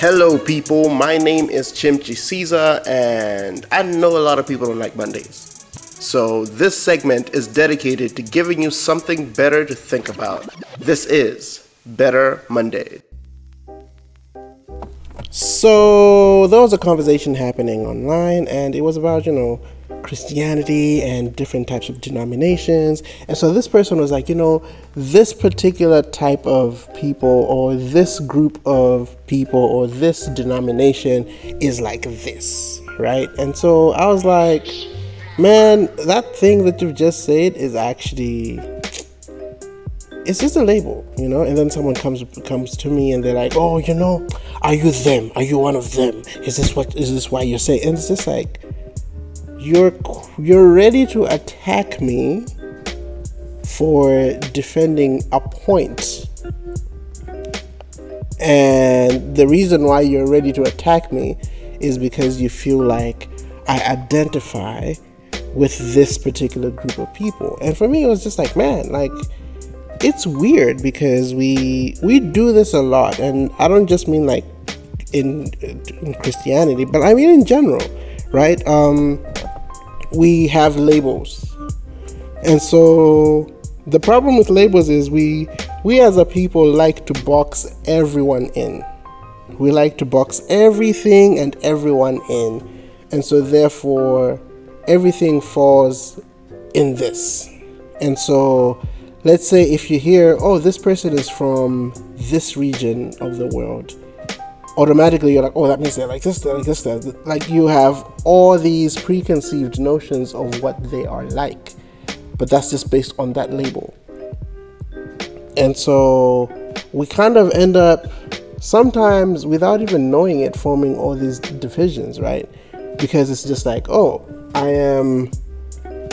Hello, people. My name is Chimchi Caesar, and I know a lot of people don't like Mondays. So, this segment is dedicated to giving you something better to think about. This is Better Monday. So, there was a conversation happening online, and it was about, you know, Christianity and different types of denominations. And so this person was like, you know, this particular type of people or this group of people or this denomination is like this, right? And so I was like, man, that thing that you've just said is actually it's just a label, you know. And then someone comes comes to me and they're like, "Oh, you know, are you them? Are you one of them? Is this what is this why you're saying?" And it's just like, you're you're ready to attack me for defending a point and the reason why you're ready to attack me is because you feel like I identify with this particular group of people. And for me it was just like, man, like it's weird because we we do this a lot and I don't just mean like in, in Christianity, but I mean in general, right? Um we have labels. And so the problem with labels is we we as a people like to box everyone in. We like to box everything and everyone in. And so therefore everything falls in this. And so let's say if you hear, oh, this person is from this region of the world, automatically you're like, oh, that means they're like this, they're like this, they're like you have all these preconceived notions of what they are like, but that's just based on that label. And so we kind of end up sometimes without even knowing it forming all these divisions, right? Because it's just like, oh, I am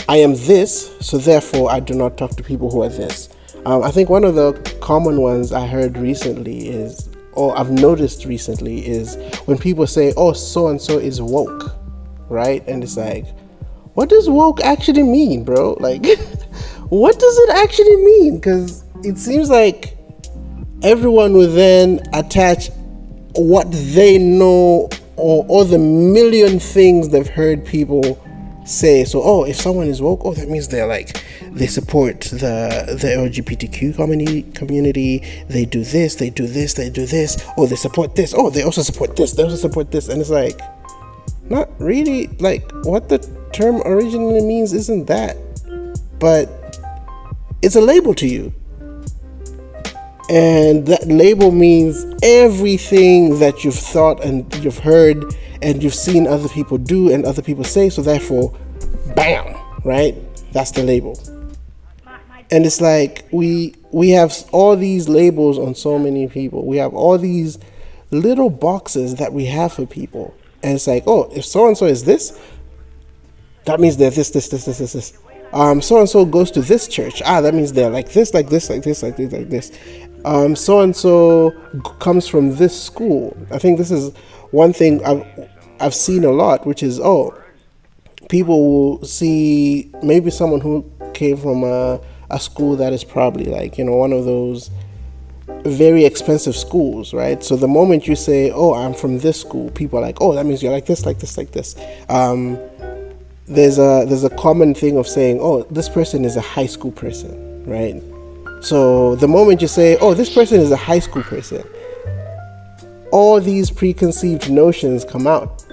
I am this, so therefore I do not talk to people who are this. Um, I think one of the common ones I heard recently is or I've noticed recently is when people say, "Oh, so and so is woke," right? And it's like, what does woke actually mean, bro? Like, what does it actually mean? Because it seems like everyone will then attach what they know or all the million things they've heard people say. So, oh, if someone is woke, oh, that means they're like they support the the LGBTQ community community. They do this, they do this, they do this. Oh, they support this. Oh, they also support this. They also support this. And it's like not really like what the term originally means isn't that. But it's a label to you. And that label means everything that you've thought and you've heard and you've seen other people do and other people say. So, therefore, bam, right? That's the label. And it's like we we have all these labels on so many people. We have all these little boxes that we have for people. And it's like, oh, if so and so is this, that means they're this, this, this, this, this, this. Um, so and so goes to this church. Ah, that means they're like this, like this, like this, like this, like this. Um, so and so comes from this school. I think this is one thing I've I've seen a lot, which is oh, people will see maybe someone who came from a, a school that is probably like you know one of those very expensive schools, right? So the moment you say, "Oh, I'm from this school," people are like, "Oh, that means you're like this, like this, like this." Um, there's a there's a common thing of saying, "Oh, this person is a high school person," right? So the moment you say, "Oh, this person is a high school person," all these preconceived notions come out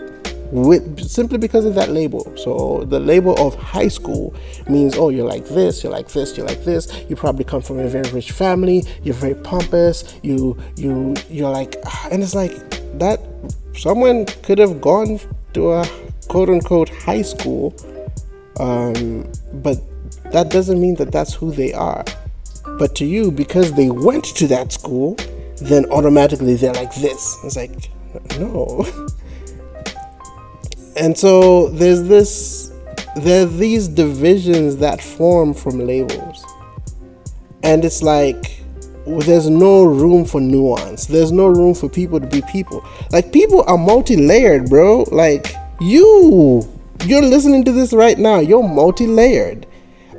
with simply because of that label. So the label of high school means oh you're like this, you're like this, you're like this. You probably come from a very rich family. You're very pompous. You you you're like and it's like that. Someone could have gone to a quote unquote high school, um, but that doesn't mean that that's who they are. But to you, because they went to that school, then automatically they're like this. It's like, no. and so there's this, there are these divisions that form from labels. And it's like, there's no room for nuance. There's no room for people to be people. Like, people are multi layered, bro. Like, you, you're listening to this right now, you're multi layered.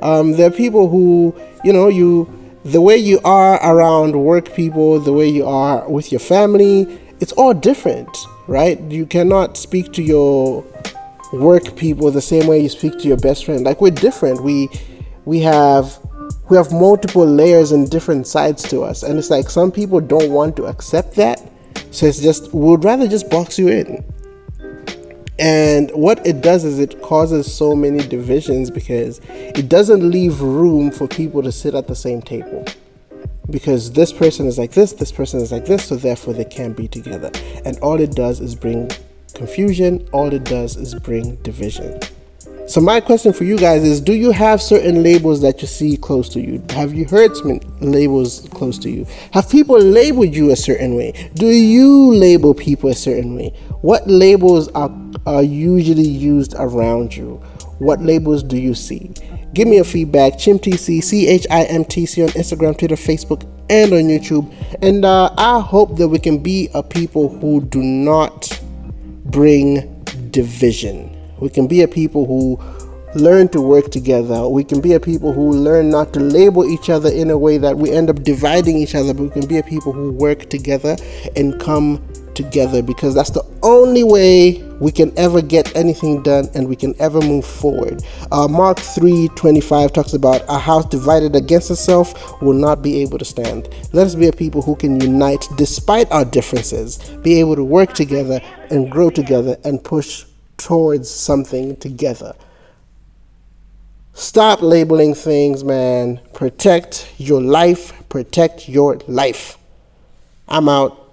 Um, there are people who, you know, you the way you are around work people, the way you are with your family, it's all different, right? You cannot speak to your work people the same way you speak to your best friend. Like we're different. We we have we have multiple layers and different sides to us, and it's like some people don't want to accept that. So it's just we would rather just box you in. And what it does is it causes so many divisions because it doesn't leave room for people to sit at the same table. Because this person is like this, this person is like this, so therefore they can't be together. And all it does is bring confusion, all it does is bring division. So my question for you guys is do you have certain labels that you see close to you? Have you heard some labels close to you? Have people labeled you a certain way? Do you label people a certain way? What labels are, are usually used around you? What labels do you see? Give me a feedback, ChimTC, C H I M T C on Instagram, Twitter, Facebook, and on YouTube. And uh, I hope that we can be a people who do not bring division. We can be a people who learn to work together. We can be a people who learn not to label each other in a way that we end up dividing each other, but we can be a people who work together and come together because that's the only way we can ever get anything done and we can ever move forward. Uh, Mark 3 25 talks about a house divided against itself will not be able to stand. Let us be a people who can unite despite our differences, be able to work together and grow together and push towards something together. Stop labeling things, man. Protect your life. Protect your life. I'm out.